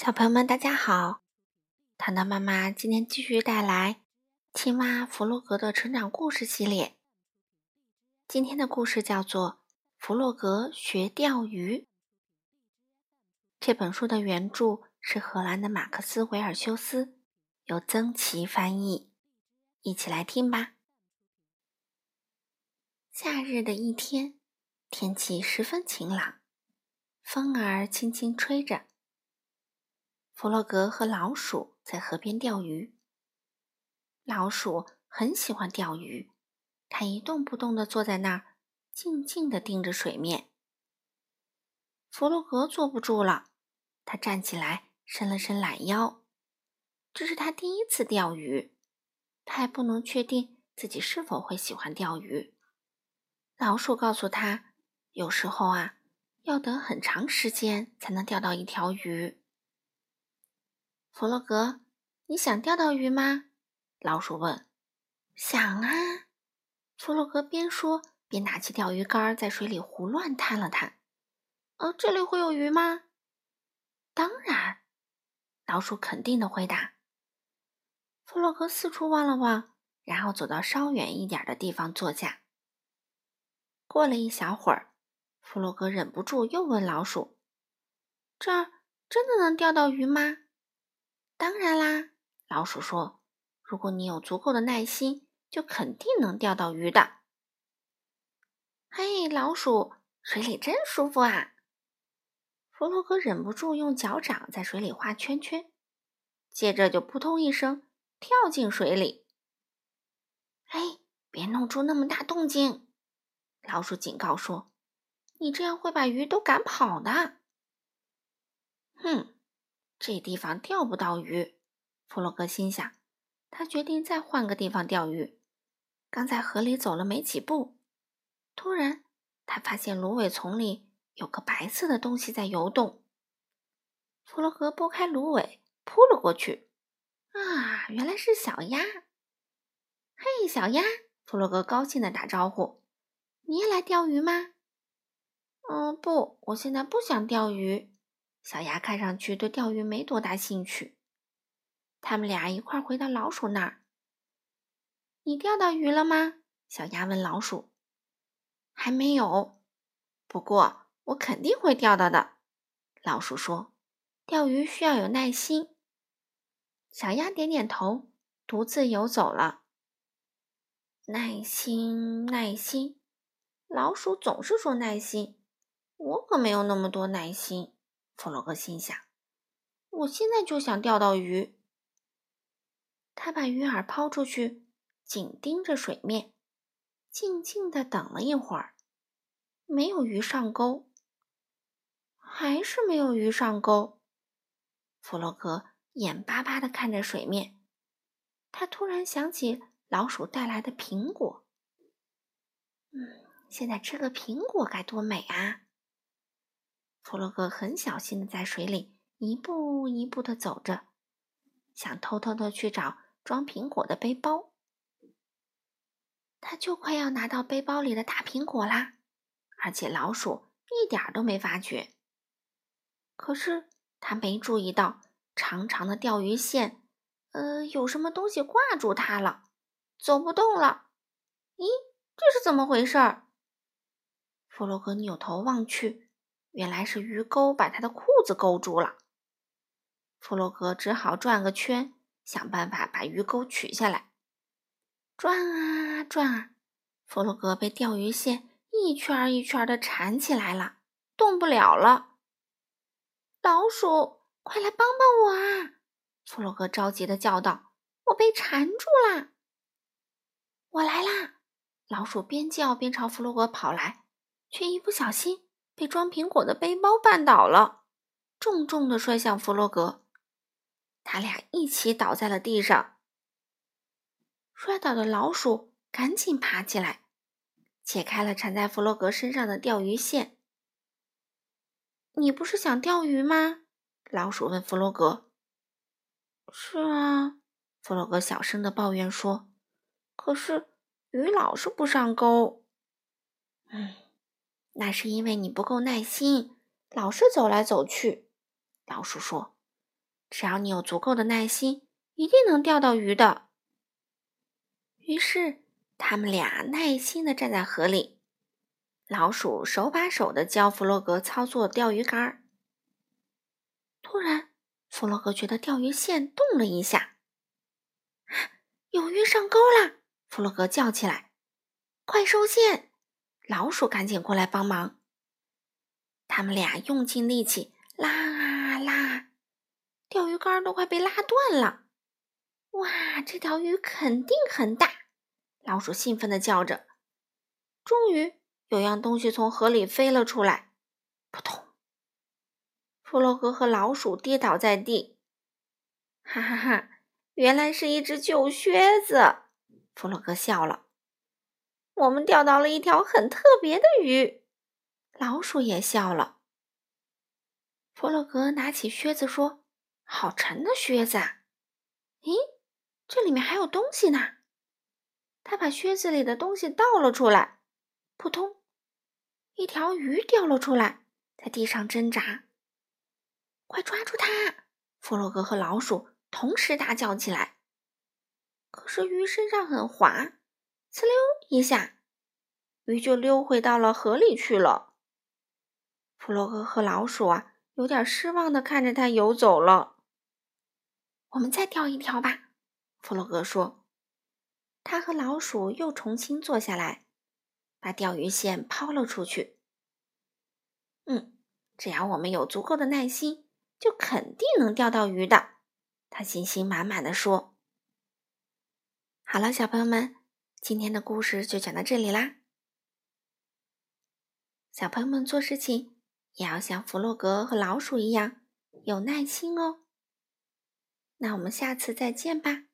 小朋友们，大家好！糖糖妈妈今天继续带来《青蛙弗洛格的成长故事》系列。今天的故事叫做《弗洛格学钓鱼》。这本书的原著是荷兰的马克思·维尔修斯，由曾琦翻译。一起来听吧。夏日的一天，天气十分晴朗，风儿轻轻吹着。弗洛格和老鼠在河边钓鱼。老鼠很喜欢钓鱼，它一动不动地坐在那儿，静静地盯着水面。弗洛格坐不住了，他站起来，伸了伸懒腰。这是他第一次钓鱼，他还不能确定自己是否会喜欢钓鱼。老鼠告诉他，有时候啊，要等很长时间才能钓到一条鱼。弗洛格，你想钓到鱼吗？老鼠问。想啊！弗洛格边说边拿起钓鱼竿，在水里胡乱探了探。呃，这里会有鱼吗？当然，老鼠肯定的回答。弗洛格四处望了望，然后走到稍远一点的地方坐下。过了一小会儿，弗洛格忍不住又问老鼠：“这儿真的能钓到鱼吗？”当然啦，老鼠说：“如果你有足够的耐心，就肯定能钓到鱼的。”嘿，老鼠，水里真舒服啊！弗洛格忍不住用脚掌在水里画圈圈，接着就扑通一声跳进水里。哎，别弄出那么大动静！老鼠警告说：“你这样会把鱼都赶跑的。”哼。这地方钓不到鱼，弗洛格心想。他决定再换个地方钓鱼。刚在河里走了没几步，突然他发现芦苇丛里有个白色的东西在游动。弗洛格拨开芦苇，扑了过去。啊，原来是小鸭！嘿，小鸭！弗洛格高兴地打招呼：“你也来钓鱼吗？”“嗯，不，我现在不想钓鱼。”小鸭看上去对钓鱼没多大兴趣。他们俩一块回到老鼠那儿。你钓到鱼了吗？小鸭问老鼠。还没有，不过我肯定会钓到的。老鼠说：“钓鱼需要有耐心。”小鸭点点头，独自游走了。耐心，耐心。老鼠总是说耐心，我可没有那么多耐心。弗洛格心想：“我现在就想钓到鱼。”他把鱼饵抛出去，紧盯着水面，静静的等了一会儿，没有鱼上钩，还是没有鱼上钩。弗洛格眼巴巴的看着水面，他突然想起老鼠带来的苹果。嗯，现在吃个苹果该多美啊！弗洛格很小心的在水里一步一步的走着，想偷偷的去找装苹果的背包。他就快要拿到背包里的大苹果啦，而且老鼠一点都没发觉。可是他没注意到长长的钓鱼线，呃，有什么东西挂住它了，走不动了。咦，这是怎么回事？弗洛格扭头望去。原来是鱼钩把他的裤子勾住了，弗洛格只好转个圈，想办法把鱼钩取下来。转啊转啊，弗洛格被钓鱼线一圈一圈的缠起来了，动不了了。老鼠，快来帮帮我啊！弗洛格着急的叫道：“我被缠住了！”我来啦！老鼠边叫边朝弗洛格跑来，却一不小心。被装苹果的背包绊倒了，重重的摔向弗洛格，他俩一起倒在了地上。摔倒的老鼠赶紧爬起来，解开了缠在弗洛格身上的钓鱼线。你不是想钓鱼吗？老鼠问弗洛格。是啊，弗洛格小声的抱怨说。可是鱼老是不上钩。嗯。那是因为你不够耐心，老是走来走去。老鼠说：“只要你有足够的耐心，一定能钓到鱼的。”于是，他们俩耐心地站在河里，老鼠手把手地教弗洛格操作钓鱼竿。突然，弗洛格觉得钓鱼线动了一下，有鱼上钩了！弗洛格叫起来：“快收线！”老鼠赶紧过来帮忙。他们俩用尽力气拉啊拉，钓鱼竿都快被拉断了。哇，这条鱼肯定很大！老鼠兴奋地叫着。终于，有样东西从河里飞了出来，扑通！弗洛格和老鼠跌倒在地。哈哈哈！原来是一只旧靴子。弗洛格笑了。我们钓到了一条很特别的鱼。老鼠也笑了。弗洛格拿起靴子说：“好沉的靴子啊！咦，这里面还有东西呢。”他把靴子里的东西倒了出来，扑通，一条鱼掉了出来，在地上挣扎。快抓住它！弗洛格和老鼠同时大叫起来。可是鱼身上很滑，呲溜一下，鱼就溜回到了河里去了。弗洛格和老鼠啊。有点失望的看着他游走了。我们再钓一条吧，弗洛格说。他和老鼠又重新坐下来，把钓鱼线抛了出去。嗯，只要我们有足够的耐心，就肯定能钓到鱼的。他信心满满的说。好了，小朋友们，今天的故事就讲到这里啦。小朋友们做事情。也要像弗洛格和老鼠一样有耐心哦。那我们下次再见吧。